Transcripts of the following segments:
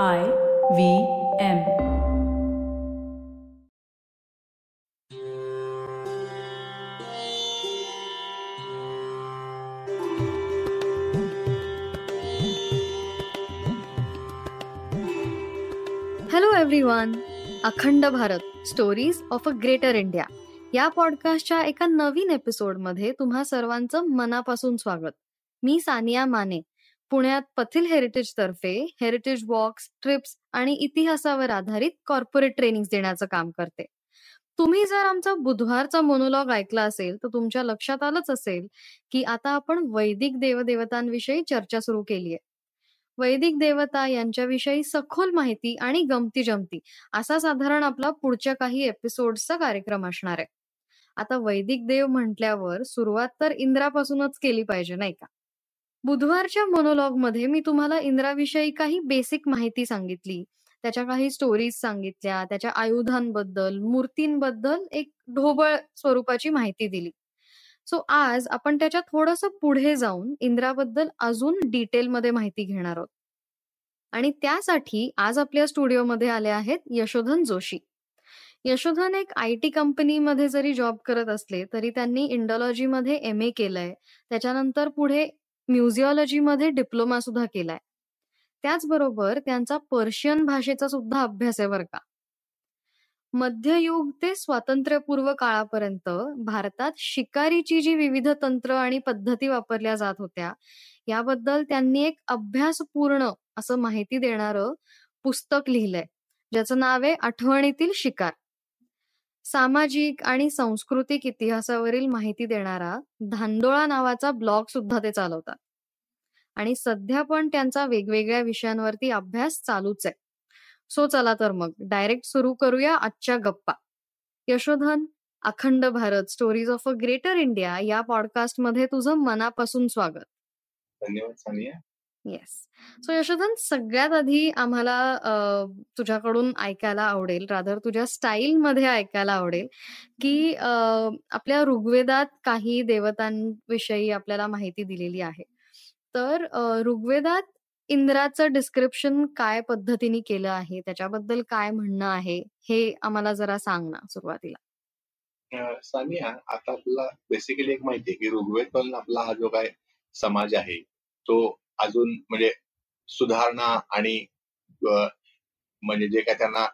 I V M. Hello everyone Akhand Bharat stories of a greater India या पॉडकास्टच्या एका नवीन एपिसोडमध्ये तुम्हा सर्वांचं मनापासून स्वागत. मी सानिया माने. पुण्यात पथिल हेरिटेज तर्फे हेरिटेज वॉक्स ट्रिप्स आणि इतिहासावर आधारित कॉर्पोरेट ट्रेनिंग देण्याचं काम करते. तुम्ही जर आमचा बुधवारचा मोनोलॉग ऐकला असेल तर तुमच्या लक्षात आलंच असेल की आता आपण वैदिक देवदेवतांविषयी चर्चा सुरू केली आहे वैदिक देवता यांच्याविषयी सखोल माहिती आणि गमती जमती असा साधारण आपला पुढच्या काही एपिसोडचा कार्यक्रम असणार आहे. आता वैदिक देव म्हटल्यावर सुरुवात तर इंद्रापासूनच केली पाहिजे नाही का? बुधवारच्या मोनोलॉगमध्ये मी तुम्हाला इंद्राविषयी काही बेसिक माहिती सांगितली. त्याच्या काही स्टोरीज सांगितल्या. त्याच्या आयुधांबद्दल मूर्तींबद्दल एक ढोबळ स्वरूपाची माहिती दिली. सो आज आपण त्याच्या थोडस पुढे जाऊन इंद्राबद्दल अजून डिटेलमध्ये माहिती घेणार आहोत. आणि त्यासाठी आज आपल्या स्टुडिओमध्ये आले आहेत यशोधन जोशी. यशोधन एक आय टी कंपनीमध्ये जरी जॉब करत असले तरी त्यांनी इंडॉलॉजीमध्ये एम ए केलंय. त्याच्यानंतर पुढे म्युझिओलॉजीमध्ये डिप्लोमा सुद्धा केलाय. त्याचबरोबर त्यांचा पर्शियन भाषेचा सुद्धा अभ्यास आहे बरं का. मध्ययुग ते स्वातंत्र्यपूर्व काळापर्यंत भारतात शिकारीची जी विविध तंत्र आणि पद्धती वापरल्या जात होत्या याबद्दल त्यांनी एक अभ्यासपूर्ण असं माहिती देणारं पुस्तक लिहिलंय. ज्याचं नाव आहे आठवणीतील शिकार. सामाजिक आणि सांस्कृतिक इतिहासावरील माहिती देणारा धांदोळा नावाचा ब्लॉग सुद्धा ते चालवतात. आणि सध्या पण त्यांचा वेगवेगळ्या विषयांवरती अभ्यास चालूच आहे. सो चला तर मग डायरेक्ट सुरू करूया आजच्या गप्पा. Yashodhan Akhand Bharat stories of a greater India या पॉडकास्टमध्ये तुझं मनापासून स्वागत. धन्यवाद सानिया. येस सो यशोधन सगळ्यात आधी आम्हाला तुझ्याकडून ऐकायला आवडेल रादर तुझ्या स्टाईल मध्ये ऐकायला आवडेल की आपल्या ऋग्वेदात काही देवतांविषयी आपल्याला माहिती दिलेली आहे. तर ऋग्वेदात इंद्राचं डिस्क्रिप्शन काय पद्धतीने केलं आहे त्याच्याबद्दल काय म्हणणं आहे हे आम्हाला जरा सांग ना सुरुवातीला. सानिया आता आपला बेसिकली एक माहिती आहे की ऋग्वेद आपला हा जो काय समाज आहे तो अजून म्हणजे सुधारणा आणि म्हणजे जे काय त्यांना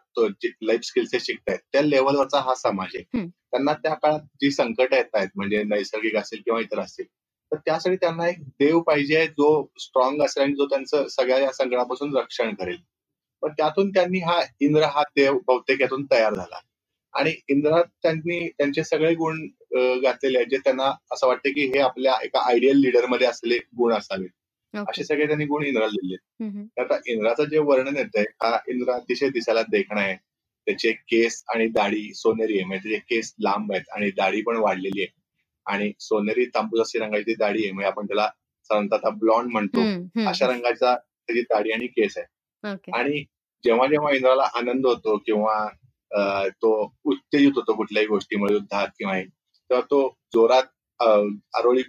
लाईफ स्किल्स शिकतायत त्या लेवलवरचा हा समाज आहे. त्यांना त्या काळात जी संकट येत आहेत म्हणजे नैसर्गिक असेल किंवा इतर असतील तर त्यासाठी त्यांना एक देव पाहिजे जो स्ट्रॉंग असेल आणि जो त्यांचं सगळ्या या संकटापासून रक्षण करेल. पण त्यातून त्यांनी हा इंद्र हा देव बहुतेक यातून तयार झाला. आणि इंद्रात त्यांनी त्यांचे सगळे गुण घातलेले आहेत जे त्यांना असं वाटतं की हे आपल्या एका आयडियल लीडरमध्ये असलेले गुण असावेत. असे सगळे त्यांनी गुण इंद्राला दिले आता इंद्राचं जे वर्णन येतंय हा इंद्र अतिशय दिसायला देखणा आहे. त्याचे केस आणि दाढी सोनेरी आहे. म्हणजे त्याचे केस लांब आहेत आणि दाढी पण वाढलेली आहे. आणि सोनेरी तांबूस अशी रंगाची दाढी आहे म्हणजे आपण त्याला साधारणतः ब्लॉन्ड म्हणतो. अशा रंगाचा त्याची दाढी आणि केस आहे. आणि जेव्हा जेव्हा इंद्राला आनंद होतो किंवा तो उत्तेजित होतो कुठल्याही गोष्टीमुळे युद्धात किंवा तेव्हा तो जोरात आरोळी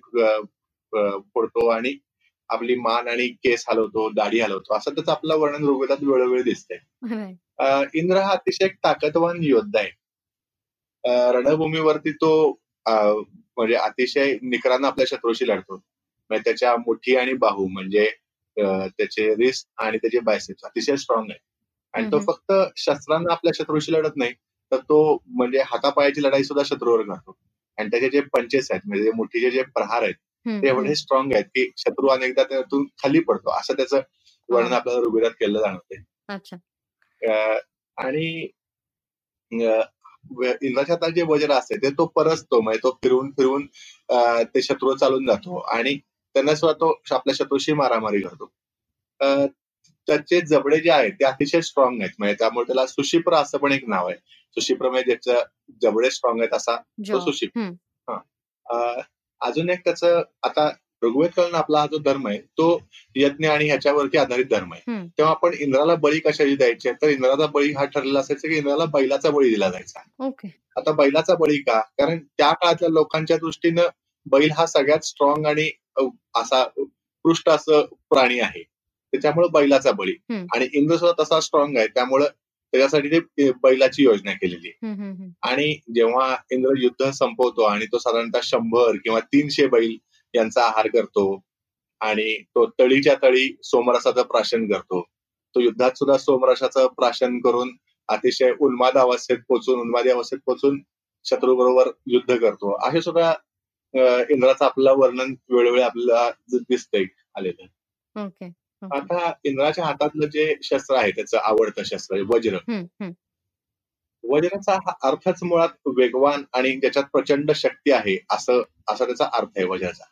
फोडतो आणि आपली मान आणि केस हलवतो दाढी हलवतो असं त्याचं आपलं वर्णन ऋग्वेदात वेळोवेळी दिसतंय. इंद्र हा अतिशय ताकदवान योद्धा आहे. रणभूमीवरती तो म्हणजे अतिशय निकरानं आपल्या शत्रूशी लढतो. म्हणजे त्याच्या मुठी आणि बाहू म्हणजे त्याचे रिस्ट आणि त्याचे बायसेप्स अतिशय स्ट्रॉंग आहे. आणि तो. फक्त शस्त्रांना आपल्या शत्रूशी लढत नाही तर तो म्हणजे हातापायाची लढाई सुद्धा शत्रूवर करतो. आणि त्याचे जे पंचेस आहेत म्हणजे मुठीचे जे प्रहार आहेत ते. एवढे स्ट्रॉंग आहेत की शत्रू अनेकदा त्यातून खाली पडतो. असं त्याचं वर्णन. आपल्याला ऋग्वेदात केलं जाणवते आणि इंद्राच्या हातात जे वज्र असते ते तो परसतो. म्हणजे तो फिरवून फिरवून ते शत्रू चालून जातो आणि त्यांना सुद्धा तो आपल्या शत्रूशी मारामारी करतो. त्याचे जबडे जे आहेत ते अतिशय स्ट्रॉंग आहेत. म्हणजे त्यामुळे त्याला सुशिप्र असं पण एक नाव आहे. सुशिप्र म्हणजे ज्याचं जबडे स्ट्रॉंग आहेत असा तो सुशिप्र. अजून एक त्याचं आता ऋग्वेद काळात आपला हा जो धर्म आहे तो यज्ञ आणि ह्याच्यावरती आधारित धर्म आहे. तेव्हा आपण इंद्राला बळी कशाची द्यायची तर इंद्राचा बळी हा ठरलेला असायचा की इंद्राला बैलाचा बळी दिला जायचा. आता बैलाचा बळी का? कारण त्या काळातल्या लोकांच्या दृष्टीनं बैल हा सगळ्यात स्ट्रॉंग आणि असा उत्कृष्ट असं प्राणी आहे. त्याच्यामुळे बैलाचा बळी. आणि इंद्र सुद्धा तसा स्ट्रॉंग आहे. त्यामुळं त्याच्यासाठी ते बैलाची योजना केलेली आहे. आणि जेव्हा इंद्र युद्ध संपवतो आणि तो साधारणतः शंभर किंवा तीनशे बैल यांचा आहार करतो आणि तो तळीच्या तळी सोमरसाचं प्राशन करतो तो युद्धात सुद्धा सोमरसाचं प्राशन करून अतिशय उन्माद अवस्थेत पोचून उन्मादी अवस्थेत पोचून शत्रू बरोबर युद्ध करतो असे सुद्धा इंद्राचं आपलं वर्णन वेळोवेळी आपल्याला दिसतंय आलेलं ओके. आता इंद्राच्या हातातलं जे शस्त्र आहे त्याचं आवडतं शस्त्र वज्र. वज्राचा हा अर्थच मुळात वेगवान आणि ज्याच्यात प्रचंड शक्ती आहे असं असा त्याचा अर्थ आहे वज्राचा.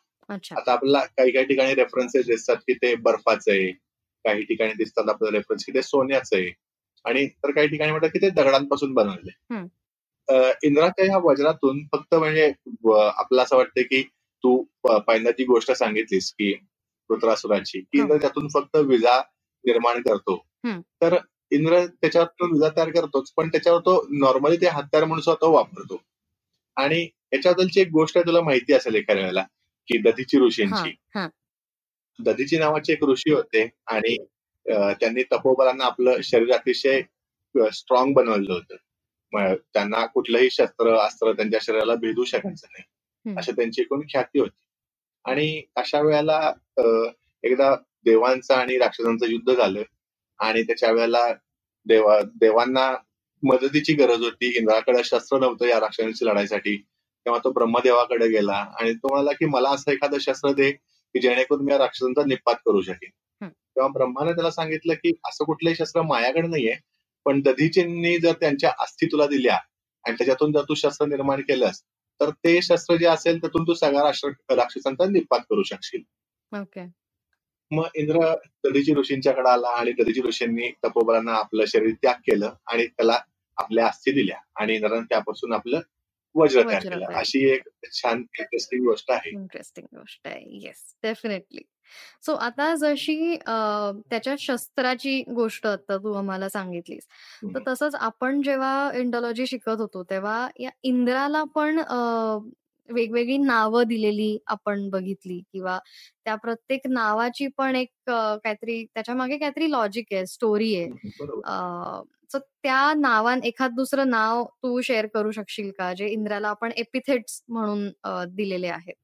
आता आपल्याला काही काही ठिकाणी रेफरन्सेस दिसतात की ते बर्फाचं आहे काही ठिकाणी दिसतात आपल्याला रेफरन्स की ते सोन्याचं आहे आणि तर काही ठिकाणी म्हणतात की ते दगडांपासून बनवले. इंद्राच्या ह्या वज्रातून फक्त म्हणजे व- आपलं असं वाटतं की तू पहिल्यांदा जी गोष्ट सांगितलीस की वृत्रासुराची की इंद्र त्यातून फक्त विजा निर्माण करतो. तर इंद्र त्याच्यावर तो विजा तयार करतोच पण त्याच्यावर तो नॉर्मली ते हत्यार म्हणून सुद्धा तो वापरतो. आणि याच्याबद्दलची एक गोष्ट तुला माहिती असेल एखाद्या वेळेला की दधीची हा ऋषींची. हा दधीची नावाचे एक ऋषी होते आणि त्यांनी तपोबलांना आपलं शरीर अतिशय स्ट्रॉंग बनवलं होतं. त्यांना कुठलंही शस्त्र अस्त्र त्यांच्या शरीराला भेदू शकायचं नाही. अशी त्यांची एकूण ख्याती होती. आणि अशा वेळेला एकदा देवांचं आणि राक्षसांचं युद्ध झालं आणि त्याच्या वेळेला देवा देवांना मदतीची गरज होती इंद्राकडे शस्त्र नव्हतं या राक्षसांशी लढायसाठी तेव्हा तो ब्रह्मदेवाकडे गेला आणि तो म्हणाला की मला असं एखादं शस्त्र दे की जेणेकरून मी या राक्षसांचा निपात करू शकेन. तेव्हा ब्रह्माने त्याला सांगितलं की असं कुठलंही शस्त्र माझ्याकडे नाहीये पण दधीचींनी जर त्यांच्या अस्थी तुला दिल्या आणि त्याच्यातून जर तू शस्त्र निर्माण केलंस तर ते शस्त्र जे असेल त्यातून तू सगळ्या राष्ट्र राक्षसांचा निपात करू शकशील. ओके. मग इंद्र दधीची ऋषींच्याकडे आला आणि दधीची ऋषींनी तपोबलांना आपलं शरीर त्याग केलं आणि त्याला आपल्या अस्थी दिल्या. आणि इंद्राने त्यापासून आपलं वज्र तयार केलं. अशी एक छान इंटरेस्टिंग गोष्ट आहे इंटरेस्टिंग गोष्ट आहे येस डेफिनेटली सो आता जशी त्याच्या शस्त्राची गोष्ट आता तू आम्हाला सांगितलीस तर. तसंच आपण जेव्हा इंडॉलॉजी शिकत होतो तेव्हा या इंद्राला पण वेगवेगळी नावं दिलेली आपण बघितली किंवा त्या प्रत्येक नावाची पण एक काहीतरी त्याच्यामागे काहीतरी लॉजिक आहे स्टोरी आहे. सो त्या नावान एखाद दुसरं नाव तू शेअर करू शकशील का? जे इंद्राला आपण एपिथेट्स म्हणून दिलेले आहेत.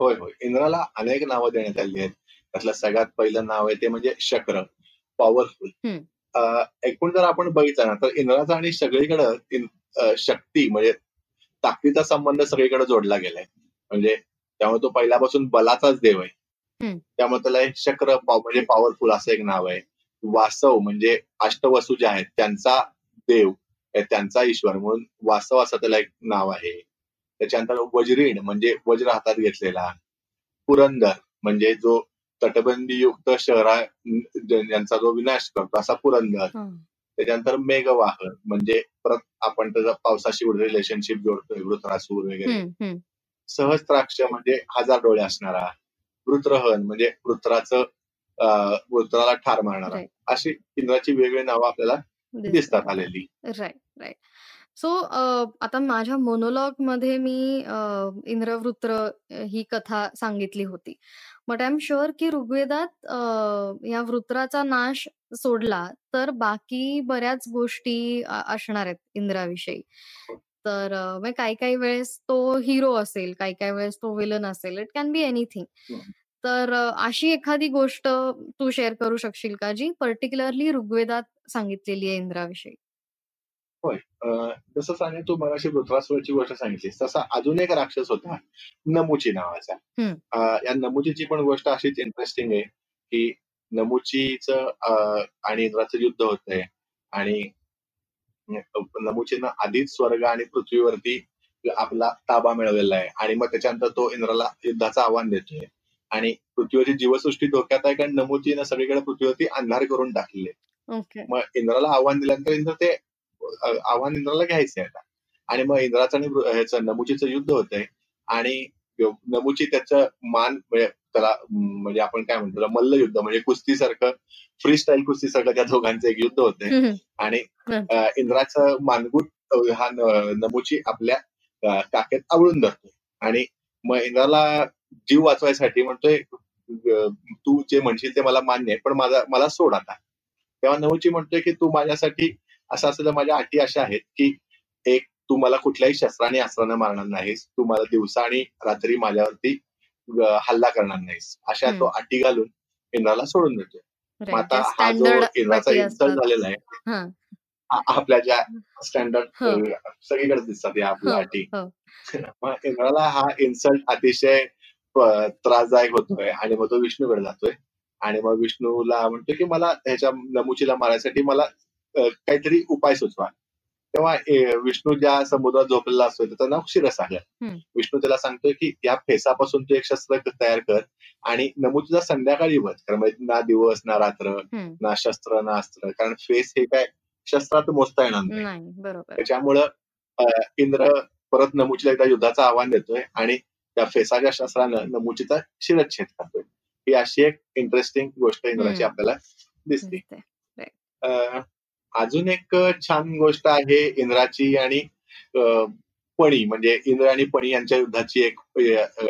होय होय. इंद्राला अनेक नावं देण्यात आली आहेत. त्यातलं सगळ्यात पहिलं नाव आहे ते म्हणजे शक्र पॉवरफुल. एकूण जर आपण बघितलं ना तर इंद्राचा आणि सगळीकडे शक्ती म्हणजे ताकदीचा संबंध सगळीकडे जोडला गेलाय. म्हणजे त्यामुळे तो पहिल्यापासून बलाचाच देव आहे. त्यामुळे त्याला एक शक्र पाव- म्हणजे पॉवरफुल असं एक नाव आहे. वासव म्हणजे अष्टवसू जे आहेत त्यांचा देव त्यांचा ईश्वर म्हणून वासव असं त्याला एक नाव आहे. त्याच्यानंतर वज्रीण म्हणजे वज्र हातात घेतलेला. पुरंदर म्हणजे जो तटबंदीयुक्त शहरा यांचा जो विनाश करतो असा पुरंदर. त्याच्यानंतर मेघवाहन म्हणजे परत आपण त्याचा पावसाशी रिलेशनशिप जोडतोय वृत्रासूर वगैरे. सहस्त्राक्ष म्हणजे हजार डोळे असणारा वृत्रहन म्हणजे वृत्राचं वृत्राला ठार मारणारा. अशी इंद्राची वेगवेगळी नावं आपल्याला दिसतात दिसतात. आलेली राईट राईट सो आता माझ्या मोनोलॉगमध्ये मी अ, इंद्रवृत्र ही कथा सांगितली होती. बट आय एम शुअर की ऋग्वेदात अ, या वृत्राचा नाश सोडला तर बाकी बऱ्याच गोष्टी अ, असणार आहेत इंद्राविषयी. तर अ, म्हणजे काही काही वेळेस तो हिरो असेल काही काही वेळेस तो विलन असेल इट कॅन बी एनिथिंग. तर अ, अशी एखादी गोष्ट तू शेअर करू शकशील का जी पर्टिक्युलरली ऋग्वेदात सांगितलेली आहे इंद्राविषयी? होय. जसं सांगेल तू मगाशी वृत्रासुराची गोष्ट सांगितलीस तसा अजून एक राक्षस होता नमुची नावाचा. या नमुचीची पण गोष्ट अशीच इंटरेस्टिंग आहे की नमुचीच आणि इंद्राचं युद्ध होतंय आणि नमुचीनं आधीच स्वर्ग आणि पृथ्वीवरती आपला ताबा मिळवलेला आहे आणि मग त्याच्यानंतर तो इंद्राला युद्धाचं आव्हान देतोय. आणि पृथ्वीवरची जीवसृष्टी धोक्यात आहे कारण नमुचीनं सगळीकडे पृथ्वीवरती अंधार करून टाकले ओके. मग इंद्राला आव्हान दिल्यानंतर इंद्र ते आव्हान इंद्राला घ्यायचंय आता. आणि मग इंद्राचं आणि ह्याचं नमुचीचं युद्ध होतंय. आणि नमुची त्याचं मान म्हणजे त्याला म्हणजे आपण काय म्हणतो त्याला मल्लयुद्ध म्हणजे कुस्तीसारखं फ्री स्टाईल कुस्तीसारखं त्या दोघांचं एक युद्ध होतंय. आणि इंद्राचं मानगुट हा नमुची आपल्या अ, काखेत आवळून धरतो आणि मग इंद्राला जीव वाचवायसाठी म्हणतोय तू जे म्हणशील ते मला मान्य आहे पण माझा मला सोड आता. तेव्हा नवची म्हणतोय की तू माझ्यासाठी असं असं माझ्या अटी अशा आहेत की एक तू मला कुठल्याही शस्त्राने अस्त्राने मारणार नाहीस. तू मला दिवसा आणि रात्री माझ्यावरती हल्ला करणार नाहीस. अशा तो अटी घालून इंद्राला सोडून देतोय. मग राईट आता हा जो इंद्राचा इन्सल्ट झालेला आहे हा. आपल्या ज्या स्टँडर्ड हो. सगळीकडे दिसतात या आपल्या हो, अटी हो. मग इंद्राला हा इन्सल्ट अतिशय त्रासदायक होतोय आणि मग तो विष्णूकडे जातोय. आणि मग विष्णूला म्हणतो की मला ह्याच्या नमुचीला मारायसाठी मला काहीतरी उपाय सुचवा. तेव्हा विष्णू ज्या समुद्रात झोपलेला असतोय त्याचं नाव क्षीरसागर. विष्णू त्याला सांगतोय की या फेसापासून तू एक शस्त्र तयार कर आणि नमुचीला संध्याकाळी बस कारण मग ना दिवस ना रात्र. ना शस्त्र ना अस्त्र. कारण फेस हे काय शस्त्रात मोजता येणार नाही. त्याच्यामुळं इंद्र परत नमुचीला एकदा युद्धाचं आव्हान देतोय आणि त्या फेसाच्या शस्त्रानं नमुचीचा शिरच्छेद करतोय. ही अशी एक इंटरेस्टिंग गोष्ट इंद्राची. आपल्याला दिसते. अजून एक छान गोष्ट आहे इंद्राची आणि पणी म्हणजे इंद्र आणि पणी यांच्या युद्धाची एक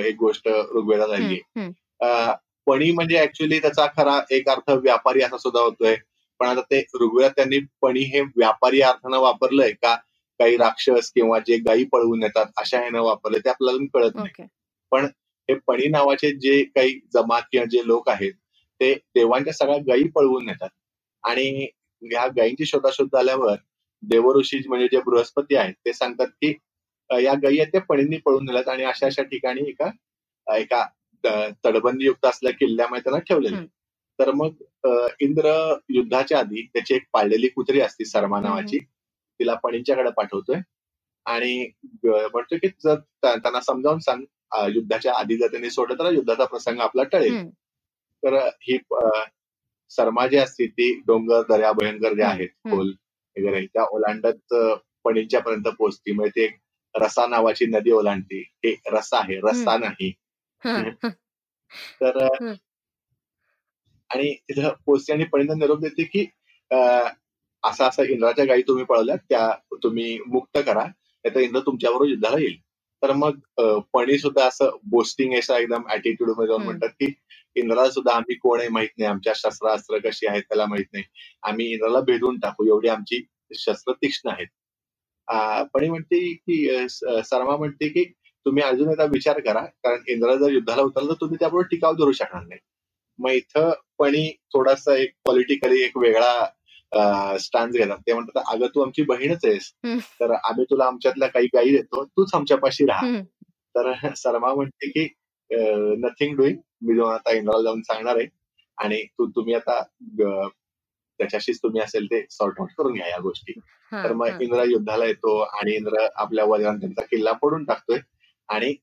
एक गोष्ट ऋग्वेदात आली पणी म्हणजे ऍक्च्युली त्याचा खरा एक अर्थ व्यापारी असा सुद्धा होतोय. पण आता ते ऋग्वेदात त्यांनी पणी हे व्यापारी अर्थानं वापरलंय का? काही राक्षस किंवा जे गायी पळवून येतात अशा ह्यानं वापरलंय. ते आपल्याला कळत नाही. ओके. हे पणी नावाचे जे काही जमात किंवा जे लोक आहेत ते देवांच्या सगळ्या गायी पळवून नेतात. आणि ह्या गायींची शोधाशोध झाल्यावर देवऋषी म्हणजे जे बृहस्पती आहेत ते सांगतात की या गायी आहेत त्या पणींनी पळून नेल्यात आणि अशा अशा ठिकाणी एका एका त- तटबंदीयुक्त असलेल्या किल्ल्यामध्ये त्यांना ठेवलेलं. तर मग इंद्र युद्धाच्या आधी त्याची एक पाळलेली कुत्री असते सरमा नावाची तिला पणींच्याकडे पाठवतोय आणि अ, म्हणतोय की जर त्या- त्यांना समजावून सांग युद्धाच्या आधी जर त्यांनी सोडलं तर युद्धाचा प्रसंग आपला टळेल. तर ही अ, सरमा जी असते ती डोंगर दर्या भयंकर हम्म, आहेत. खोल वगैरे त्या ओलांडत अ, पणींच्या पर्यंत पोहोचती म्हणजे ते एक रसा नावाची नदी ओलांडते हे रसा आहे रस्ता. नाही. तर. आणि तिथं पोचते आणि पणींना निरोप देते की असा असा इंद्राच्या गायी तुम्ही पळवल्या त्या तुम्ही मुक्त करा नाहीतर इंद्र तुमच्याबरोबर युद्धाला येईल तर मग पणी सुद्धा असं बोस्टिंग असा एकदम अॅटिट्यूडमध्ये जाऊन. म्हणतात की इंद्राला सुद्धा आम्ही कोण आहे माहीत नाही. आमच्या शस्त्रास्त्र कशी आहेत त्याला माहीत नाही. आम्ही इंद्राला भेदून टाकू. एवढी आमची शस्त्र तीक्ष्ण आहेत. पणी म्हणते की सरमा म्हणते की तुम्ही अजून एकदा विचार करा. कारण इंद्र जर युद्धाला उतरलं तर तुम्ही त्याबरोबर टिकाव धरू शकणार नाही. मग इथं पणी थोडासा एक पॉलिटिकली एक वेगळा स्टॅन्ड घेतात. ते म्हणतात अगं तू आमची बहीणच आहेस. तर आम्ही तुला आमच्यातल्या काही गायी देतो. तूच आमच्यापाशी राहा. तर सरमा म्हणते की नथिंग डुईंग मी जाऊन आता इंद्राला जाऊन सांगणार आहे. आणि तू तुम्ही आता त्याच्याशीच तुम्ही असेल ते सॉर्ट आउट करून घ्या या गोष्टी. तर मग. इंद्र युद्धाला येतो आणि इंद्र आपल्या वज्रान त्यांचा किल्ला फोडून टाकतोय आणि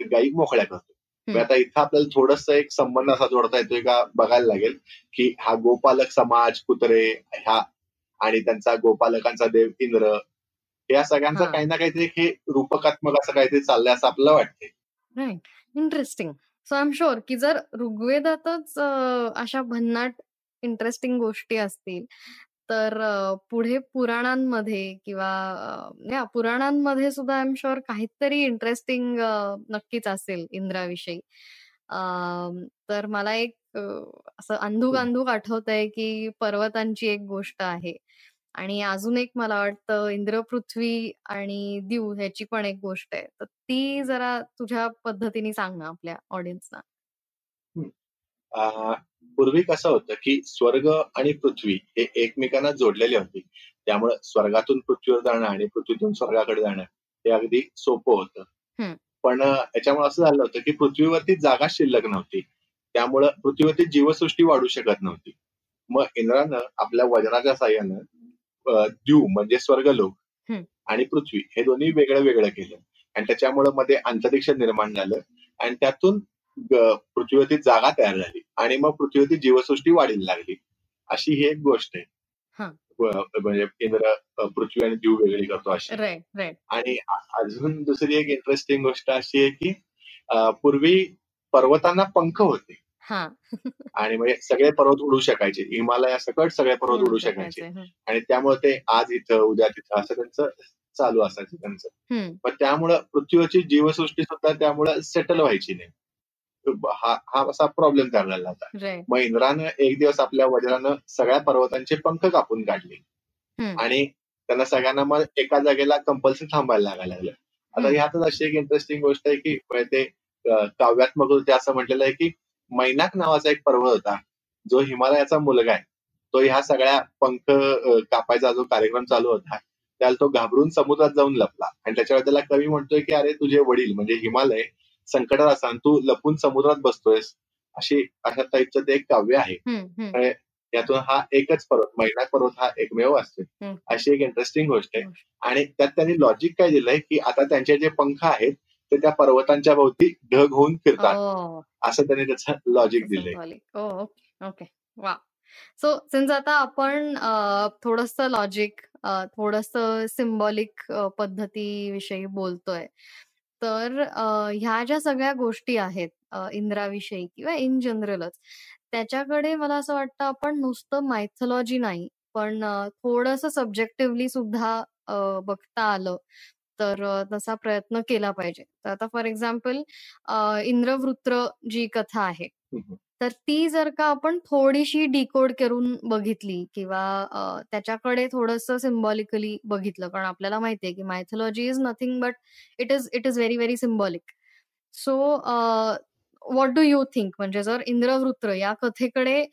गायी मोकळ्या करतो मग आता इथं आपल्याला थोडस एक संबंध असा जोडता येतोय का बघायला लागेल की हा गोपालक समाज कुत्रे ह्या आणि त्यांचा गोपालकांचा देव इंद्र या सगळ्यांचं. काही ना काहीतरी हे रूपकात्मक असं काहीतरी चाललंय असं आपल्याला वाटतंय. Interesting so I am sure की जर ऋग्वेदातच अशा भन्नाट इंटरेस्टिंग गोष्टी असतील तर पुढे पुराणांमध्ये किंवा या पुराणांमध्ये सुद्धा आय एम शुअर काहीतरी इंटरेस्टिंग नक्कीच असेल इंद्राविषयी तर मला एक असं अंधुक हम्म. अंधुक आठवत आहे की पर्वतांची एक गोष्ट आहे आणि अजून एक मला वाटतं इंद्र पृथ्वी आणि दिव ह्याची पण एक गोष्ट आहे. तर ती जरा तुझ्या पद्धतीने सांग ना आपल्या ऑडियन्सना पूर्वी कसं होतं की स्वर्ग आणि पृथ्वी हे एकमेकांना जोडलेले होते. त्यामुळे स्वर्गातून पृथ्वीवर जाणं आणि पृथ्वीतून स्वर्गाकडे जाणं हे अगदी सोपं होतं. पण याच्यामुळे असं झालं होतं की पृथ्वीवरती जागा शिल्लक नव्हती. त्यामुळं पृथ्वीवरती जीवसृष्टी वाढू शकत नव्हती. मग इंद्रानं आपल्या वजनाच्या साह्यानं द्यू म्हणजे स्वर्गलोक हम्म. आणि पृथ्वी हे दोन्ही वेगळं वेगळं केलं. आणि त्याच्यामुळे मध्ये अंतरिक्ष निर्माण झालं आणि त्यातून पृथ्वीवरती जागा तयार झाली आणि मग पृथ्वीवरती जीवसृष्टी वाढीला लागली. अशी ही एक गोष्ट. आहे. म्हणजे इंद्र पृथ्वी आणि जीव वेगळी करतो अशी. आणि अजून दुसरी एक इंटरेस्टिंग गोष्ट अशी आहे की पूर्वी पर्वतांना पंख होते. हा. आणि म्हणजे सगळे पर्वत उडू शकायचे. हिमालया सकट सगळे पर्वत उडू शकायचे. आणि त्यामुळे ते आज इथं उद्या तिथं असं त्यांचं चालू असायचं त्यांचं. पण त्यामुळं पृथ्वीवरची जीवसृष्टी सुद्धा त्यामुळं सेटल व्हायची नाही. हा हा असा प्रॉब्लेम तयार होता. मग इंद्रानं एक दिवस आपल्या वडिलांना सगळ्या पर्वतांचे पंख कापून काढले. आणि त्यांना सगळ्यांना मग एका जागेला कंपल्सरी थांबायला लागायला लागलं. आता. ह्यातच अशी एक इंटरेस्टिंग गोष्ट आहे की म्हणजे ते काव्यात्मक असं म्हटलेलं आहे की मैनाक नावाचा एक पर्वत होता. जो हिमालयाचा मुलगा आहे. तो ह्या सगळ्या पंख कापायचा जो कार्यक्रम चालू होता त्याला तो घाबरून समुद्रात जाऊन लपला. आणि त्याच्यावर त्याला कवी म्हणतोय की अरे तुझे वडील म्हणजे हिमालय संकटात असताना तू लपून समुद्रात बसतोयस. अशी अशा टाईपचं ते एक काव्य आहे. हम्म. यातून हा एकच पर्वत मैनाक पर्वत हा एकमेव असतो. अशी एक इंटरेस्टिंग गोष्ट आहे. आणि त्यात त्यांनी लॉजिक काय दिलंय की आता त्यांचे जे पंख आहेत ते त्या पर्वतांच्या भोवती ढग होऊन फिरतात Oh. असं त्यांनी त्याचं लॉजिक दिलंय okay. Okay. वा सो सिन्स आता आपण थोडस लॉजिक थोडस सिम्बॉलिक पद्धतीविषयी बोलतोय तर ह्या ज्या सगळ्या गोष्टी आहेत इंद्राविषयी किंवा इन जनरलच त्याच्याकडे मला असं वाटतं आपण नुसतं मायथॉलॉजी नाही पण थोडस सब्जेक्टिव्हली सुद्धा बघता आलं तर तसा प्रयत्न केला पाहिजे. तर आता फॉर एक्झाम्पल इंद्रवृत्र जी कथा आहे. तर ती जर का आपण थोडीशी डिकोड करून बघितली किंवा त्याच्याकडे थोडंसं सिम्बॉलिकली बघितलं कारण आपल्याला माहितीये की mythology is nothing but it is it is very very symbolic so what do you think म्हणजे जर इंद्रवृत्र या कथेकडे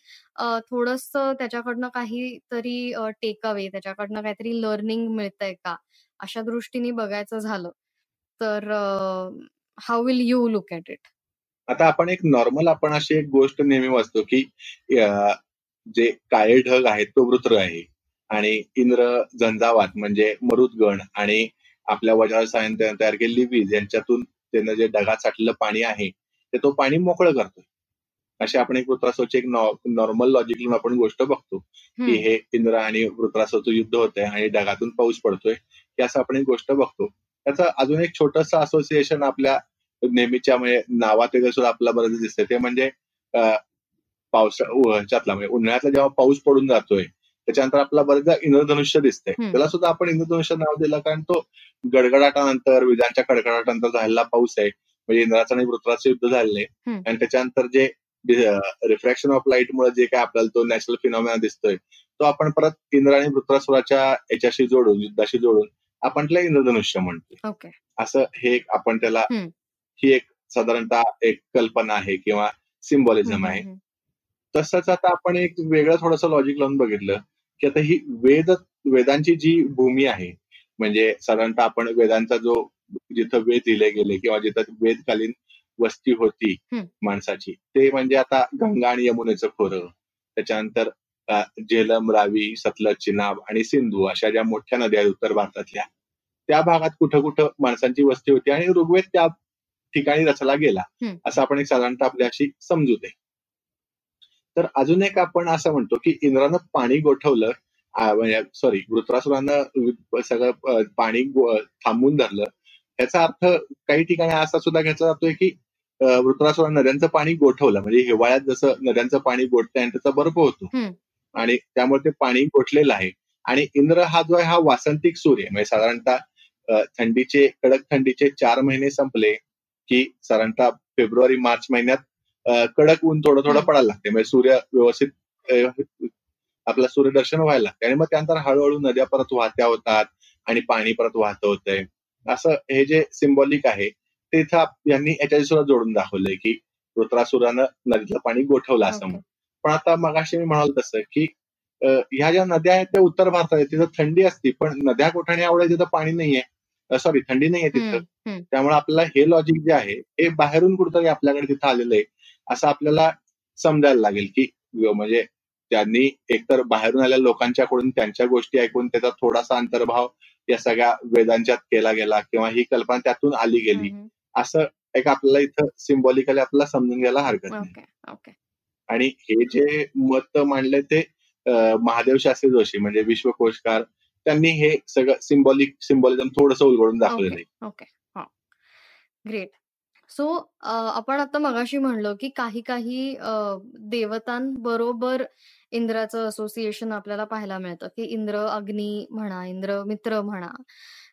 थोडस त्याच्याकडनं काहीतरी टेकावे त्याच्याकडनं काहीतरी लर्निंग मिळतंय का? अशा दृष्टीने बघायचं झालं तर how will you look at it आता आपण एक नॉर्मल आपण अशी एक गोष्ट नेहमी वाचतो की जे काळे ढग आहेत तो वृत्र आहे आणि इंद्र झंझावात म्हणजे मरुदगण आणि आपल्या वज्राळ सायन तयार केलेली वीज यांच्यातून त्यानं जे ढगात साठलेलं पाणी आहे ते तो पाणी मोकळं करतोय. अशी आपण एक वृत्रासोची एक नॉर्मल लॉजिक आपण गोष्ट बघतो की हे इंद्र आणि वृत्रासोचं युद्ध होतंय आणि ढगातून पाऊस पडतोय. ही असं आपण एक गोष्ट बघतो. त्याचं अजून एक छोटस असोसिएशन आपल्या नेहमीच्या म्हणजे नावात वगैरे सुद्धा आपल्याला बरंच दिसतंय. ते म्हणजे अं, पावसा उ- ह्याच्यातला म्हणजे उन्हाळ्यातला जेव्हा पाऊस पडून जातोय त्याच्यानंतर आपल्याला बरेचदा इंद्रधनुष्य दिसतंय. त्याला सुद्धा आपण इंद्रधनुष्य नाव दिलं कारण तो गडगडाटानंतर विजांच्या कडकडाटानंतर झालेला पाऊस आहे. म्हणजे इंद्राचं आणि वृत्राचं युद्ध झालेलं आहे. आणि त्याच्यानंतर जे रिफ्रॅक्शन ऑफ लाइट मुळे जे काय आपल्याला तो नॅचरल फिनॉमिना दिसतोय तो आपण परत इंद्र आणि वृत्रासुराच्या याच्याशी जोडून युद्धाशी जोडून आपण त्याला इंद्रधनुष्य म्हणतो असं हे एक आपण त्याला. ही एक साधारणतः एक कल्पना आहे किंवा सिम्बॉलिझम आहे. तसंच आता आपण एक वेगळं थोडंसं लॉजिक लावून बघितलं की आता ही वेद वेदांची जी भूमी आहे म्हणजे साधारणतः आपण वेदांचा जो जिथं वेद लिहिले गेले किंवा जिथं वेदकालीन वस्ती होती. माणसाची ते म्हणजे आता गंगा आणि यमुनेचं खोरं. त्याच्यानंतर झेलम रावी सतलज चिनाब आणि सिंधू अशा ज्या मोठ्या नद्या आहेत उत्तर भारतातल्या त्या भागात कुठं कुठं माणसांची वस्ती होती आणि ऋग्वेद त्या ठिकाणी रचला गेला. असं आपण एक साधारणतः आपल्या अशी समजूत आहे तर अजून एक आपण असं म्हणतो की इंद्रानं पाणी गोठवलं आ, म्हणजे सॉरी वृत्रासुरानं सगळं पाणी थांबवून धरलं याचा अर्थ काही ठिकाणी असा सुद्धा घेतला जातोय की वृत्रासुरानं नद्यांचं पाणी गोठवलं म्हणजे हिवाळ्यात जसं नद्यांचं पाणी गोठतंय आणि त्याचा बर्फ होतो. आणि त्यामुळे ते पाणी गोठलेलं आहे आणि इंद्र हा जो आहे हा वासंतिक सूर्य. म्हणजे साधारणतः थंडीचे कडक थंडीचे चार महिने संपले की साधारणतः फेब्रुवारी मार्च महिन्यात कडक ऊन थोडं थोडं. पडायला लागते म्हणजे सूर्य व्यवस्थित आपलं सूर्यदर्शन व्हायला लागते आणि मग त्यानंतर हळूहळू नद्या परत वाहत्या होतात आणि पाणी परत वाहत होतंय असं हे जे सिम्बॉलिक आहे ते यांनी याच्याशी सुद्धा जोडून दाखवलंय की वृत्रासुरानं नदीतलं पाणी गोठवलं असं. म्हणून पण आता मगाशी मी म्हणाल तसं की ह्या ज्या नद्या आहेत त्या उत्तर भारतात आहेत तिथं थंडी असते पण नद्या कोठण्या एवढ्या तिथं पाणी नाहीये. सॉरी थंडी नाहीये तिथं. त्यामुळे आपल्याला हे लॉजिक जे आहे हे बाहेरून कुठेतरी आपल्याकडे तिथं आलेलं आहे असं आपल्याला समजायला लागेल की म्हणजे त्यांनी एकतर बाहेरून आलेल्या लोकांच्याकडून त्यांच्या गोष्टी ऐकून त्याचा थोडासा अंतर्भाव या सगळ्या वेदांच्यात केला गेला किंवा ही कल्पना त्यातून आली गेली. असं एक आपल्याला इथं सिम्बॉलिकली आपल्याला समजून घ्यायला हरकत. नाही. ओके. आणि हे जे मत मांडले ते महादेव शास्त्री जोशी म्हणजे विश्वकोशकार त्यांनी हे सगळं सिम्बॉलिक सिम्बॉलिझम थोडस उलगडून दाखवलेलं आहे ओके. हा. ग्रेट सो आपण आता मगाशी म्हणलो की काही काही देवतांबरोबर इंद्राचं असोसिएशन आपल्याला पाहायला मिळतं की इंद्र अग्नी म्हणा इंद्र मित्र म्हणा.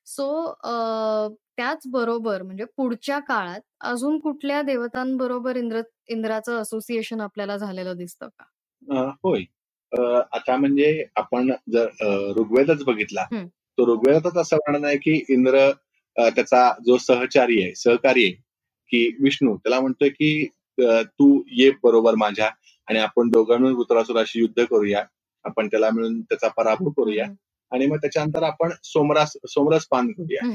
सो त्याच बरोबर म्हणजे पुढच्या काळात अजून कुठल्या देवतांबरोबर इंद्र इंद्राचं असोसिएशन आपल्याला झालेलं दिसतं का होय आता म्हणजे आपण जर ऋग्वेदच बघितला. तो ऋग्वेदातच असं वर्णन आहे की इंद्र त्याचा जो सहचारी आहे सहकारी आहे की विष्णू त्याला म्हणतोय की तू ये बरोबर माझ्या आणि आपण दोघं मिळून वृत्रासुराशी युद्ध करूया आपण त्याला मिळून त्याचा पराभव करूया. आणि मग त्याच्यानंतर आपण सोमरास सोमरस पान करूया.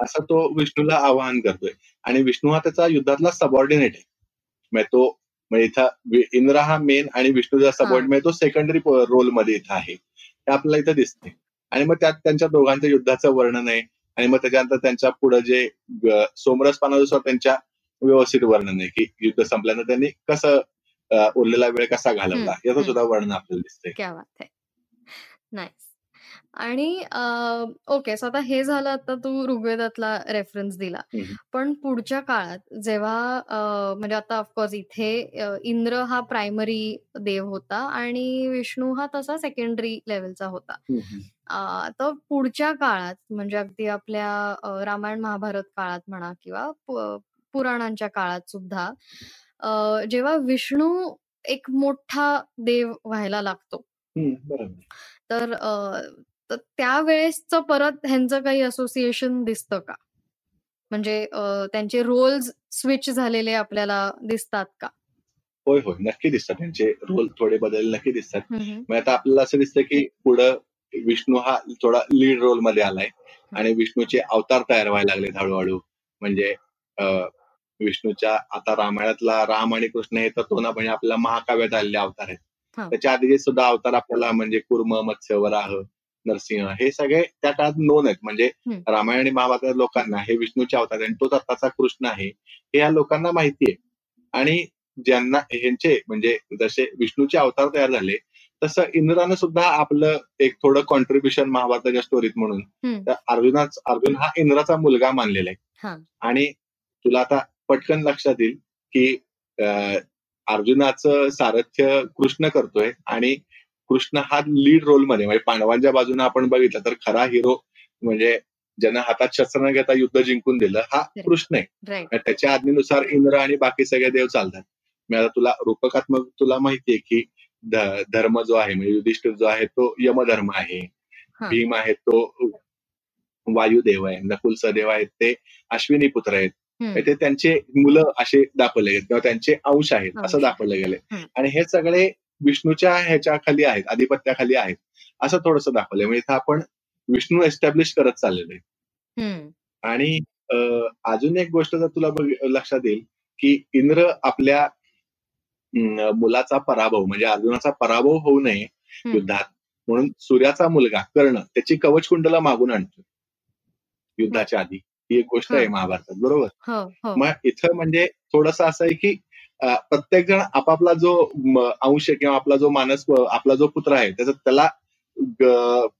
असं तो विष्णूला आवाहन करतोय. आणि विष्णू हा त्याचा युद्धातला सबऑर्डिनेट आहे. म्हणजे तो म्हणजे इथं इंद्र हा मेन आणि विष्णूचा सबऑर्डिनेट म्हणजे तो सेकंडरी रोलमध्ये इथं आहे. हे आपल्याला इथं दिसते आणि मग त्यात त्यांच्या दोघांच्या युद्धाचं वर्णन आहे. आणि मग त्याच्यानंतर त्यांच्या पुढे जे अ, सोमरस पानानुसार त्यांच्या व्यवस्थित वर्णन आहे की युद्ध संपल्यानंतर त्यांनी कसं उरलेला वेळ कसा घालवला याचं. सुद्धा वर्णन आपल्याला दिसतंय. क्या आणि ओके सो आता हे झालं आता तू ऋग्वेदातला रेफरन्स दिला. पण पुढच्या काळात जेव्हा अ, म्हणजे आता ऑफकोर्स इथे अ, इंद्र हा प्रायमरी देव होता आणि विष्णू हा तसा सेकंडरी लेवलचा होता. अ, तर पुढच्या काळात म्हणजे अगदी आपल्या अ, रामायण महाभारत काळात म्हणा किंवा प- पुराणांच्या काळात सुद्धा अ, जेव्हा विष्णू एक मोठा देव व्हायला लागतो बरोबर तर अ, तर त्यावेळेसचं परत ह्यांचं काही असोसिएशन दिसतं का? म्हणजे त्यांचे रोल्स स्विच झालेले आपल्याला दिसतात का? होय होय. नक्की दिसतात. त्यांचे रोल थोडे बदल नक्की दिसतात. मग आता आपल्याला असं दिसतं की पुढं विष्णू हा थोडा लीड रोलमध्ये आलाय आणि विष्णूचे अवतार तयार व्हायला लागलेत हळूहळू. म्हणजे विष्णूच्या आता रामायणातला राम आणि कृष्ण हे तर तो ना म्हणजे आपल्या महाकाव्यात आलेले अवतार आहेत. त्याच्या आधीचे सुद्धा अवतार आपल्याला म्हणजे कुर्म मत्स्य वराह नरसिंह. हे सगळे त्या काळात नोन आहेत. म्हणजे. रामायण आणि महाभारतातील लोकांना हे विष्णूचे अवतार आणि तोच आत्ताचा कृष्ण आहे. हे या लोकांना माहिती आहे. आणि ज्यांना ह्यांचे म्हणजे जसे विष्णूचे अवतार तयार झाले तसं इंद्रानं सुद्धा आपलं एक थोडं कॉन्ट्रीब्युशन महाभारताच्या स्टोरीत म्हणून. तर अर्जुनाच अर्जुन हा इंद्राचा मुलगा मानलेला. आहे. आणि तुला आता पटकन लक्षात येईल की अर्जुनाचं सारथ्य कृष्ण करतोय. आणि कृष्ण हा लीड रोलमध्ये म्हणजे पांडवांच्या बाजूने आपण बघितलं तर खरा हिरो म्हणजे ज्यानं हातात शस्त्र न घेता युद्ध जिंकून दिलं हा. कृष्ण आहे त्याच्या आज्ञेनुसार इंद्र आणि बाकी सगळे देव चालतात मी आता तुला रूपकात्मक तुला माहितीये की धर्म जो आहे म्हणजे युधिष्ठिर जो आहे तो यमधर्म आहे. भीम आहे तो वायुदेव आहे नकुल सहदेव आहेत ते अश्विनी पुत्र आहेत हम्म. ते त्यांचे मुलं असे दाखवले गेले किंवा त्यांचे अंश आहेत. असं दाखवलं गेले. आणि हे सगळे विष्णूच्या ह्याच्या खाली आहेत आधिपत्याखाली आहेत. असं थोडंसं दाखवलंय. म्हणजे इथं आपण विष्णू एस्टॅब्लिश करत चाललेलो आहे. आणि अजून एक गोष्ट जर तुला लक्षात येईल की इंद्र आपल्या मुलाचा पराभव म्हणजे अर्जुनाचा पराभव होऊ नये. युद्धात. म्हणून सूर्याचा मुलगा कर्ण त्याची कवच कुंडला मागून आणतो युद्धाच्या आधी. ही एक गोष्ट आहे. महाभारतात बरोबर? हो हो. मग इथं म्हणजे थोडस असं आहे की प्रत्येक जण आपापला जो अंश आहे किंवा आपला जो मानस आपला जो पुत्र आहे त्याचा त्याला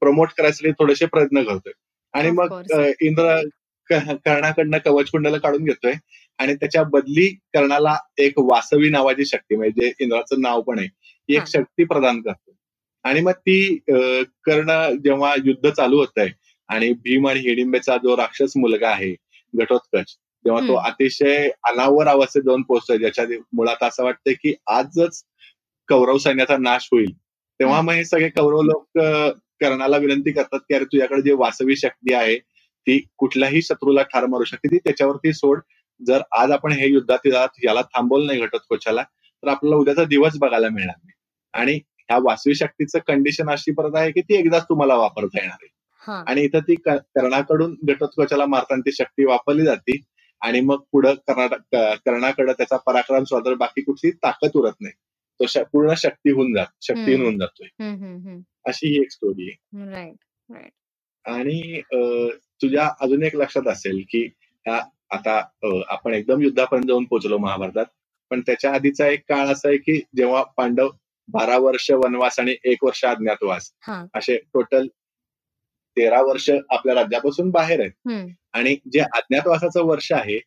प्रमोट करायसाठी थोडेसे प्रयत्न करतोय. आणि मग इंद्र क- कर्णाकडनं कवच कुंडला काढून घेतोय आणि त्याच्या बदली कर्णाला एक वासवी नावाची शक्ती म्हणजे जे इंद्राचं नाव पण आहे हा. एक शक्ती प्रदान करतो आणि मग ती कर्ण जेव्हा युद्ध चालू होत आहे आणि भीम आणि हिडिंबेचा जो राक्षस मुलगा आहे घटोत्कच तेव्हा तो. अतिशय अनावर अवस्थेत जाऊन पोहोचतोय ज्याच्या मुळात असं वाटतंय की आजच कौरव सैन्याचा नाश होईल. तेव्हा. मग हे सगळे कौरव लोक कर्णाला विनंती करतात की अरे तुझ्याकडे जी वासवी शक्ती आहे ती कुठल्याही शत्रूला ठार मारू शकते. ती त्याच्यावरती सोड. जर आज आपण हे युद्धात याला- याला थांबवलं नाही घटोत्कोचाला तर आपल्याला उद्याचा दिवस बघायला मिळणार नाही. आणि ह्या वासवी शक्तीचं कंडिशन अशी परत आहे की ती एकदाच तुम्हाला वापरता येणार आहे. आणि इथं ती कर्णाकडून घटोत्कचाला मारताना ती शक्ती वापरली जाते. आणि मग पुढं कर्नाटक कर्णाकडे त्याचा पराक्रम स्वादर बाकी कुठली ताकद उरत नाही. तो श- पूर्ण शक्ती होऊन जात शक्तीहीन. होऊन जातोय. अशी ही एक स्टोरी आहे. आणि तुझ्या अजून एक लक्षात असेल की आता आपण एकदम युद्धापर्यंत जाऊन पोहोचलो महाभारतात पण त्याच्या आधीचा एक काळ असा आहे की जेव्हा पांडव बारा वर्ष वनवास आणि एक वर्ष अज्ञातवास असे टोटल तेरा वर्ष आपल्या राज्यापासून बाहेर आहेत. आणि जे अज्ञातवासाचं वर्ष आहे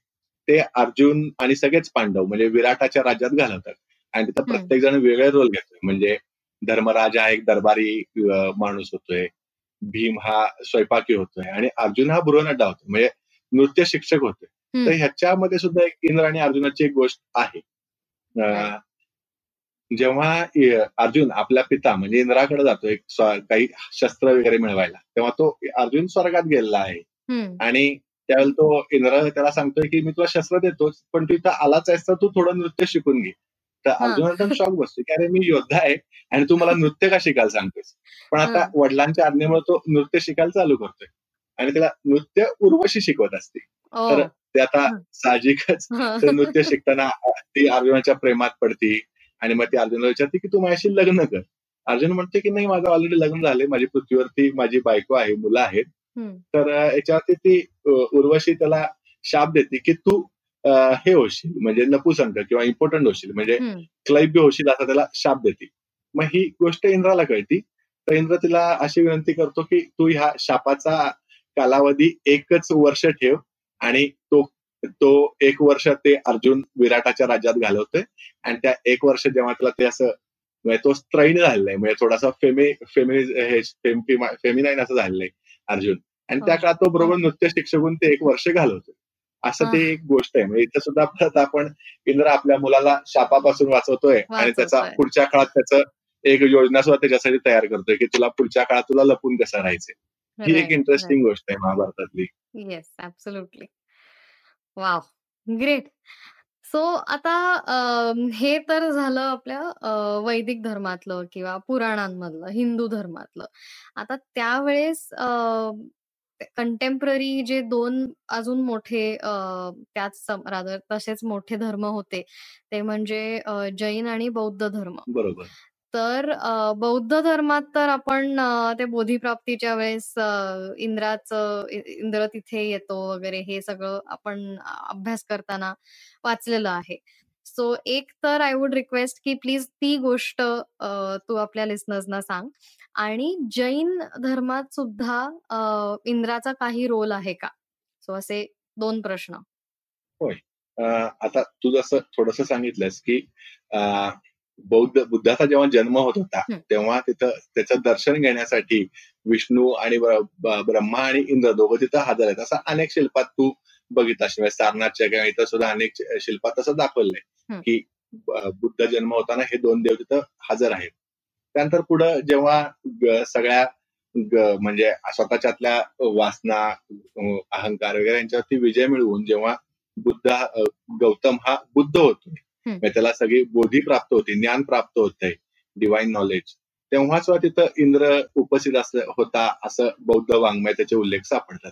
ते अर्जुन आणि सगळेच पांडव म्हणजे विराटाच्या राज्यात घालवतात. आणि तिथं. प्रत्येक जण वेगळे रोल घेतोय. म्हणजे धर्मराज हा एक दरबारी माणूस होतोय. भीम हा स्वयंपाकी होतोय. आणि अर्जुन हा बुरोनड्डा होतो म्हणजे नृत्य शिक्षक होते तर. ह्याच्यामध्ये सुद्धा एक इंद्र आणि अर्जुनाची एक गोष्ट आहे. जेव्हा अर्जुन आपल्या पिता म्हणजे इंद्राकडे जातो एक काही शस्त्र वगैरे मिळवायला तेव्हा तो अर्जुन स्वर्गात गेलेला आहे. आणि त्यावेळेला तो इंद्र त्याला सांगतोय की मी तुला शस्त्र देतोच पण तू इथं आलाच आहेस तर तू थोडं नृत्य शिकून घे तर. अर्जुन एकदम शॉक बसतो की अरे मी योद्धा आहे आणि तू मला नृत्य का शिकायला सांगतोस पण आता. वडिलांच्या आज्ञेमुळे तो नृत्य शिकायला चालू करतोय आणि त्याला नृत्य उर्वशी शिकवत असते. तर ते आता. साहजिकच नृत्य शिकताना ती अर्जुनाच्या प्रेमात पडती आणि मग ती अर्जुनला विचारते की तू माझ्याशी लग्न कर. अर्जुन म्हणते की नाही माझं ऑलरेडी लग्न झाले माझी पृथ्वीवरती माझी बायको आहे मुलं आहेत. तर याच्यावरती ती उर्वशी त्याला शाप देते की तू हे होशील म्हणजे नपुसंक किंवा इम्पॉर्टंट होशील म्हणजे. क्लैब्य होशील असा त्याला शाप देते. मग ही गोष्ट इंद्राला कळती. तर इंद्र तिला अशी विनंती करतो की तू ह्या शापाचा कालावधी एकच वर्ष ठेव आणि तो तो एक वर्ष ते अर्जुन विराटाच्या राज्यात घालवतोय आणि त्या एक वर्ष जेव्हा त्याला ते असं म्हणजे तो स्त्रैण झालेला आहे. म्हणजे थोडासा फेमी फेमी हे फेमिनाईन असं झालेलं आहे अर्जुन. आणि त्या. काळात तो बरोबर नृत्य शिक्षक होऊन ते एक वर्ष घालवतोय असं ते एक गोष्ट आहे. म्हणजे इथं सुद्धा परत आपण इंद्र आपल्या मुलाला शापापासून वाचवतोय आणि त्याचा. पुढच्या काळात त्याचं एक योजना सुद्धा त्याच्यासाठी तयार करतोय की तुला पुढच्या काळात तुला लपून कसं राहायचंय. ही एक इंटरेस्टिंग गोष्ट आहे महाभारतातली. Yes wow great. सो आता हे तर झालं आपल्या अ, वैदिक धर्मातलं किंवा पुराणांमधलं हिंदू धर्मातलं. आता त्यावेळेस कंटेम्पररी जे दोन अजून मोठे अ, त्याच रादर तसेच मोठे धर्म होते ते म्हणजे अ, जैन आणि बौद्ध धर्म. बरोबर. तर बौद्ध धर्मात तर आपण ते बोधीप्राप्तीच्या वेळेस इंद्राचं इंद्र तिथे येतो वगैरे हे सगळं आपण अभ्यास करताना वाचलेलं आहे. सो एक तर आय वुड रिक्वेस्ट की प्लीज ती गोष्ट तू आपल्या लिस्नर्सना सांग. आणि जैन धर्मात सुद्धा इंद्राचा काही रोल आहे का? सो असे दोन प्रश्न. होय. आता तू जसं थोडस सांगितलंस की बौद्ध बुद्धाचा जेव्हा जन्म होत होता. तेव्हा तिथं त्याचं दर्शन घेण्यासाठी विष्णू आणि ब्रह्मा आणि इंद्र दोघं तिथं हजर आहेत असं अनेक शिल्पात तू बघितलं म्हणजे सारनाथच्या किंवा इतर सुद्धा अनेक शिल्पात तसं दाखवलंय. की बुद्ध जन्म होताना हे दोन देव तिथं हजर आहेत त्यानंतर पुढं जेव्हा सगळ्या म्हणजे स्वतःच्यातल्या वासना अहंकार वगैरे यांच्यावरती विजय मिळवून जेव्हा बुद्ध गौतम हा बुद्ध होतोय हम्म. म्हणजे त्याला सगळी बोधी प्राप्त होती ज्ञान प्राप्त होतंय डिवाइन नॉलेज तेव्हा सुद्धा तिथं इंद्र उपस्थित असं होता असं बौद्ध वाङ्मय त्याचे उल्लेख सापडतात.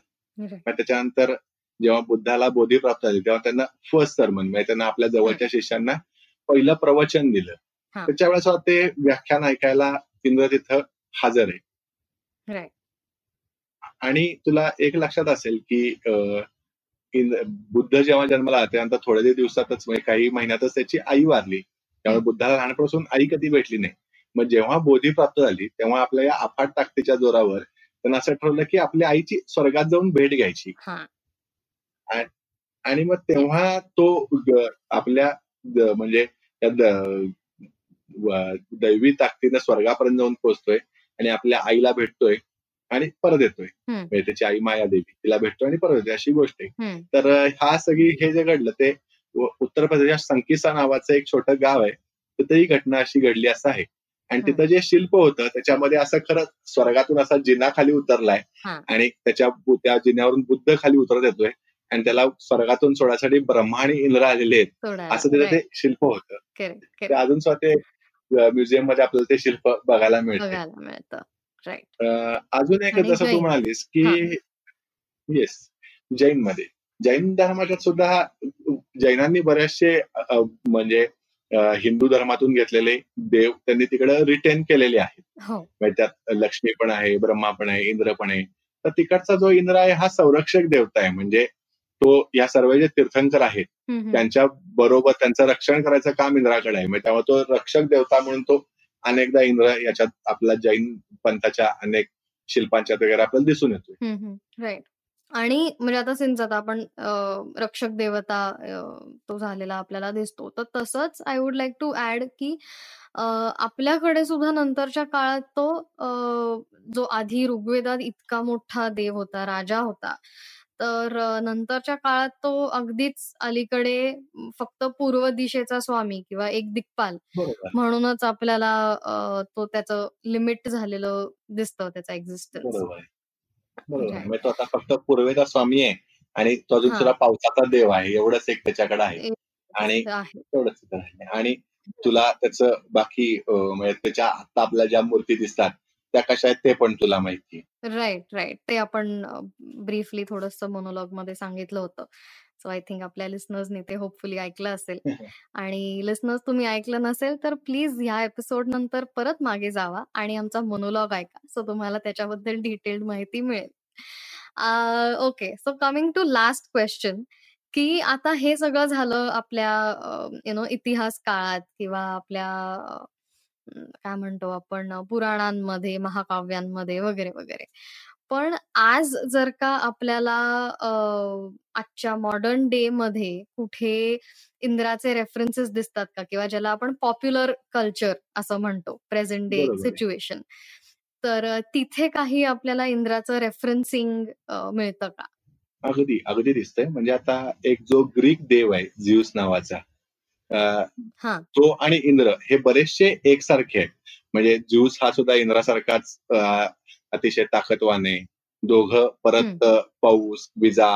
त्याच्यानंतर जेव्हा बुद्धाला बोधी प्राप्त झाली तेव्हा त्यांना फर्स्ट सरमन म्हणजे त्यांना आपल्या जवळच्या शिष्यांना पहिलं प्रवचन दिलं. त्याच्या वेळेस ते व्याख्यान ऐकायला इंद्र तिथं हजर आहे. आणि तुला एक लक्षात असेल की इंद्र- बुद्ध जेव्हा जन्माला त्यानंतर थोड्या दिवसातच म्हणजे काही महिन्यातच त्याची आई वारली. त्यामुळे बुद्धाला लहानपासून आई कधी भेटली नाही. मग जेव्हा बोधी प्राप्त झाली तेव्हा आपल्या या अफाट ताकदीच्या जोरावर त्यांना असं ठरवलं की आपल्या आईची स्वर्गात जाऊन भेट घ्यायची. आणि मग तेव्हा तो आपल्या म्हणजे दैवी ताकदीनं स्वर्गापर्यंत जाऊन पोहोचतोय आणि आपल्या आईला भेटतोय. आणि परत येतोय. म्हणजे त्याची आई मायादेवी तिला भेटतोय आणि परत येतोय अशी गोष्ट आहे. तर हा सगळी हे जे घडलं ते उत्तर प्रदेशात संकिसा नावाचं एक छोटं गाव आहे. तिथे ही घटना अशी घडली असं आहे. आणि. तिथं जे शिल्प होतं त्याच्यामध्ये असं खरं स्वर्गातून असा जिना खाली उतरलाय. आणि त्याच्या त्या जिन्यावरून बुद्ध खाली उतरत येतोय आणि त्याला स्वर्गातून सोडण्यासाठी ब्रह्मा आणि इंद्र आलेले आहेत. असं तिथं ते शिल्प होतं. अजून सुद्धा ते म्युझियममध्ये आपल्याला ते शिल्प बघायला मिळते. अजून एक जसं तू. म्हणालीस की. येस जैनमध्ये जैन धर्माच्यात सुद्धा जैनांनी बरेचसे म्हणजे हिंदू धर्मातून घेतलेले देव त्यांनी तिकडे रिटेन केलेले आहेत. हो. म्हणजे त्यात लक्ष्मी पण आहे ब्रह्मा पण आहे इंद्र पण आहे. तर तिकडचा जो इंद्र आहे हा संरक्षक देवता आहे. म्हणजे तो या सर्व जे तीर्थंकर आहेत. त्यांच्या बरोबर त्यांचं रक्षण करायचं काम इंद्राकडे आहे. म्हणजे त्यामुळे तो रक्षक देवता म्हणून तो अनेकदा इंद्र याच्यात आपला जैन पंथाच्या अनेक शिल्पांच्यात वगैरे आपल्याला दिसून येतो राईट आणि म्हणजे आता सिन्स आता आपण रक्षक देवता तो झालेला आपल्याला दिसतो तर तसंच I would like to add की आपल्याकडे सुद्धा नंतरच्या काळात तो जो आधी ऋग्वेदात इतका मोठा देव होता राजा होता तर नंतरच्या काळात तो अगदीच अलीकडे फक्त पूर्व दिशेचा स्वामी किंवा एक दिक्पाल बरोबर. म्हणूनच आपल्याला तो त्याचं लिमिट झालेलं दिसतं त्याचा एक्झिस्टन्स बरोबर. राईट म्हणजे तो आता फक्त पूर्वेचा स्वामी आहे आणि तो अजून तुला पावसाचा देव आहे एवढंच एक त्याच्याकडे आहे. आणि आणि तुला त्याचं बाकी म्हणजे त्याच्या आता आपल्या ज्या मूर्ती दिसतात त्या कशा आहेत ते पण तुला माहिती राईट राईट ते आपण ब्रीफली थोडस मोनोलॉगमध्ये सांगितलं होतं. सो आय थिंक आपल्या लिस्नर्सनी ते होपफुली ऐकलं असेल. आणि लिस्नर्स तुम्ही ऐकलं नसेल तर प्लीज ह्या एपिसोड नंतर परत मागे जावा आणि आमचा मोनोलॉग ऐका. सो तुम्हाला त्याच्याबद्दल डिटेल्ड माहिती मिळेल. Okay so coming to last question की आता हे सगळं झालं आपल्या यु नो इतिहास काळात किंवा आपल्या काय म्हणतो आपण पुराणांमध्ये महाकाव्यांमध्ये वगैरे वगैरे. पण आज जर का आपल्याला आजच्या मॉडर्न डे मध्ये कुठे इंद्राचे रेफरन्सेस दिसतात का? किंवा ज्याला आपण पॉप्युलर कल्चर असं म्हणतो प्रेझेंट डे सिच्युएशन तर तिथे काही आपल्याला इंद्राचं रेफरन्सिंग मिळतं का? अगदी अगदी दिसतंय. म्हणजे आता एक जो ग्रीक देव आहे झ्यूस नावाचा तो आणि इंद्र हे बरेचसे एकसारखे आहेत. म्हणजे ज्यूस हा सुद्धा इंद्रासारखाच अतिशय ताकदवान आहे दोघं परत पाऊस विजा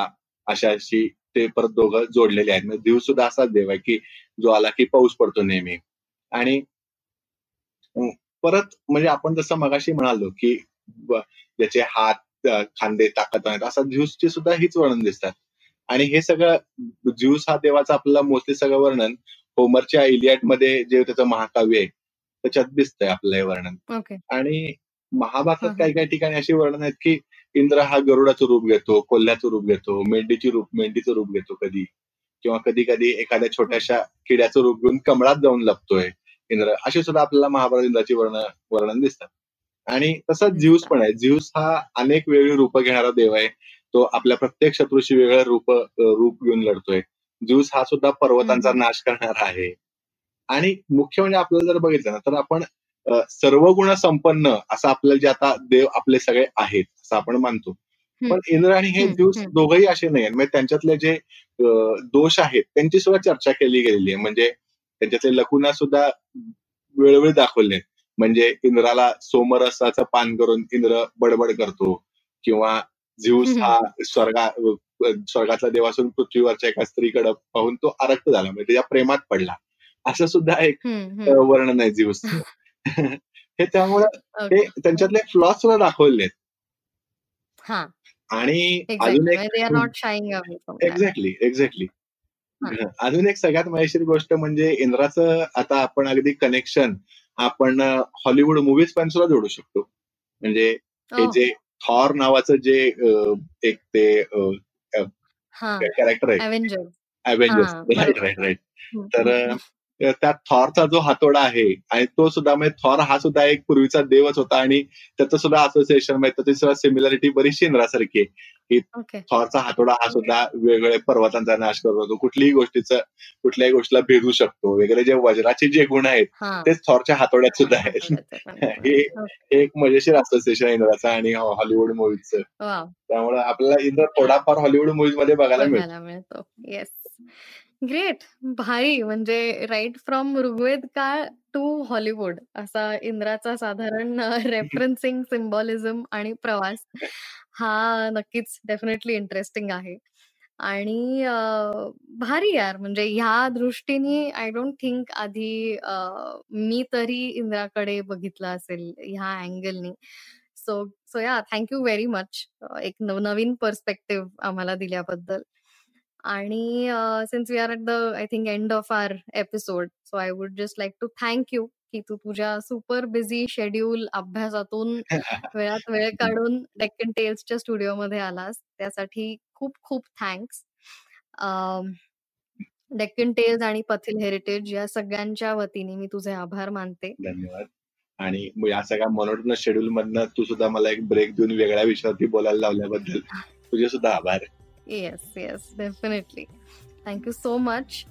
अशाशी ते परत दोघं जोडलेले आहेत. म्हणजे दिवस सुद्धा असाच देव आहे की जो आला की पाऊस पडतो नेहमी. आणि परत म्हणजे आपण जसं मगाशी म्हणालो की ज्याचे हात खांदे ताकदवान आहेत असा ज्यूसचे सुद्धा हीच वर्णन दिसतात. आणि हे सगळं ज्यूस हा देवाचा आपल्याला मोस्टली सगळं वर्णन होमरच्या इलियाडमध्ये जे त्याचं महाकाव्य आहे त्याच्यात दिसतंय आपलं हे वर्णन. आणि महाभारतात काही काही ठिकाणी अशी वर्णन आहेत की इंद्र हा गरुडाचं रूप घेतो कोल्ह्याचं रूप घेतो मेंढीची रूप मेंढीचं रूप घेतो कधी. किंवा कधी कधी एखाद्या छोट्याशा किड्याचं रूप घेऊन कमळात जाऊन लपतोय इंद्र. अशी सुद्धा आपल्याला महाभारत इंद्राची वर्ण वर्णन दिसतात. आणि तसंच झ्यूस पण आहे. झ्यूस हा अनेक वेगळी रूपं घेणारा देव आहे. तो आपल्या प्रत्येक शत्रूशी वेगळं रूप रूप घेऊन लढतोय. झ्यूस हा सुद्धा पर्वतांचा नाश करणारा आहे. आणि मुख्य म्हणजे आपल्याला जर बघितलं ना तर आपण सर्व गुण संपन्न असं आपल्याला जे आता देव आपले सगळे आहेत असं आपण मानतो. पण इंद्र आणि हे ज्यूस दोघंही असे नाही आहेत. म्हणजे त्यांच्यातले जे दोष आहेत त्यांची सुद्धा चर्चा केली गेलेली आहे. म्हणजे त्यांच्यातले लकुना सुद्धा वेळोवेळी दाखवले. म्हणजे इंद्राला सोमरसाचं पान करून इंद्र बडबड करतो किंवा झ्यूस हा स्वर्गा स्वर्गातला देव असून पृथ्वीवरच्या एका स्त्रीकडे पाहून तो आरक्त झाला म्हणजे त्याच्या प्रेमात पडला. असं सुद्धा एक वर्णन आहे झ्यूसचं हे त्यामुळं ते त्यांच्यातले फ्लॉज सुद्धा दाखवले हा. आणि एक्झॅक्टली अजून म्हणजे एक एक्झॅक्टली एक्झॅक्टली हा. अजून एक सगळ्यात मजेशीर गोष्ट म्हणजे इंद्राचं आता आपण अगदी कनेक्शन आपण हॉलिवूड मुव्हीज पण सुद्धा जोडू शकतो. म्हणजे हे ओ जे थॉर नावाचं जे एक ते हा कॅरेक्टर आहे. अव्हेंजर्स हा राईट बरोबर. राईट राईट हम्म, तर त्या थॉरचा जो हातोडा आहे आणि तो सुद्धा म्हणजे थॉर हा सुद्धा एक पूर्वीचा देवच होता आणि त्याचं सुद्धा असोसिएशन म्हणजे त्याची सुद्धा सिमिलॅरिटी बरीचशी इंद्रासारखी आहे. की थॉरचा हातोडा हा सुद्धा वेगवेगळ्या पर्वतांचा नाश करतो कुठलीही गोष्टीचं कुठल्याही गोष्टीला भेदू शकतो. वगैरे जे वज्राचे जे गुण आहेत हा. तेच थॉरच्या हातोड्यात सुद्धा आहेत. हे हे एक मजेशीर असोसिएशन आहे इंद्राचा आणि हॉलिवूड मुव्हीजचं वाव. त्यामुळे आपल्याला इंद्र थोडाफार हॉलिवूड मुव्हीजमध्ये बघायला मिळतो बघायला मिळतो. येस ग्रेट भारी. म्हणजे राईट फ्रॉम ऋग्वेद काळ टू हॉलिवूड. असा इंद्राचा साधारण रेफरन्सिंग सिम्बॉलिझम आणि प्रवास. हा नक्कीच. डेफिनेटली इंटरेस्टिंग आहे. आणि भारी यार. म्हणजे ह्या दृष्टीने आय डोंट थिंक आधी मी तरी इंद्राकडे बघितलं असेल ह्या अँगलनी. So so yeah thank you very much. एक नवनवीन पर्स्पेक्टिव्ह आम्हाला दिल्याबद्दल. आणि since we are at the I think end of our episode so I would just like to thank you की तू तुझ्या सुपर बिझी शेड्यूल अभ्यासातून वेळात वेळ काढून डेक्कन टेल्सच्या स्टुडिओमध्ये आलास. त्यासाठी खूप खूप थँक्स. डेक्कन टेल्स आणि पथिल हेरिटेज या सगळ्यांच्या वतीने मी तुझे आभार मानते. धन्यवाद. आणि या सगळ्या मोनोटोनस शेड्यूल मधनं तू सुद्धा मला एक ब्रेक देऊन वेगळ्या विषयावरती बोलायला लावल्याबद्दल तुझे सुद्धा आभार. Yes yes definitely thank you so much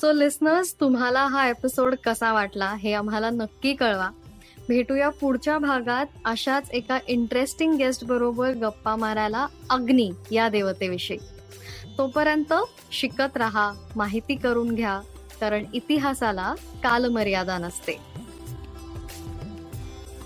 so listeners तुम्हाला हा एपिसोड कसा वाटला हे आम्हाला नक्की कळवा. भेटूया पुढच्या भागात अशाच एका इंटरेस्टिंग गेस्ट बरोबर गप्पा मारायला अग्नी या देवतेविषयी. तोपर्यंत शिकत राहा माहिती करून घ्या कारण इतिहासाला कालमर्यादा नसते.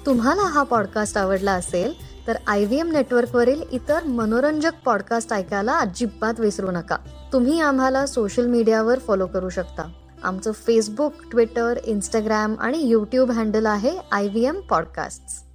तुम्हाला हा पॉडकास्ट आवडला असेल तर आय व्ही एम नेटवर्कवरील इतर मनोरंजक पॉडकास्ट ऐकायला अजिबात विसरू नका. तुम्ही आम्हाला सोशल मीडियावर फॉलो करू शकता. आमचं फेसबुक ट्विटर इंस्टाग्राम आणि यूट्यूब हँडल आहे आय व्ही एम पॉडकास्ट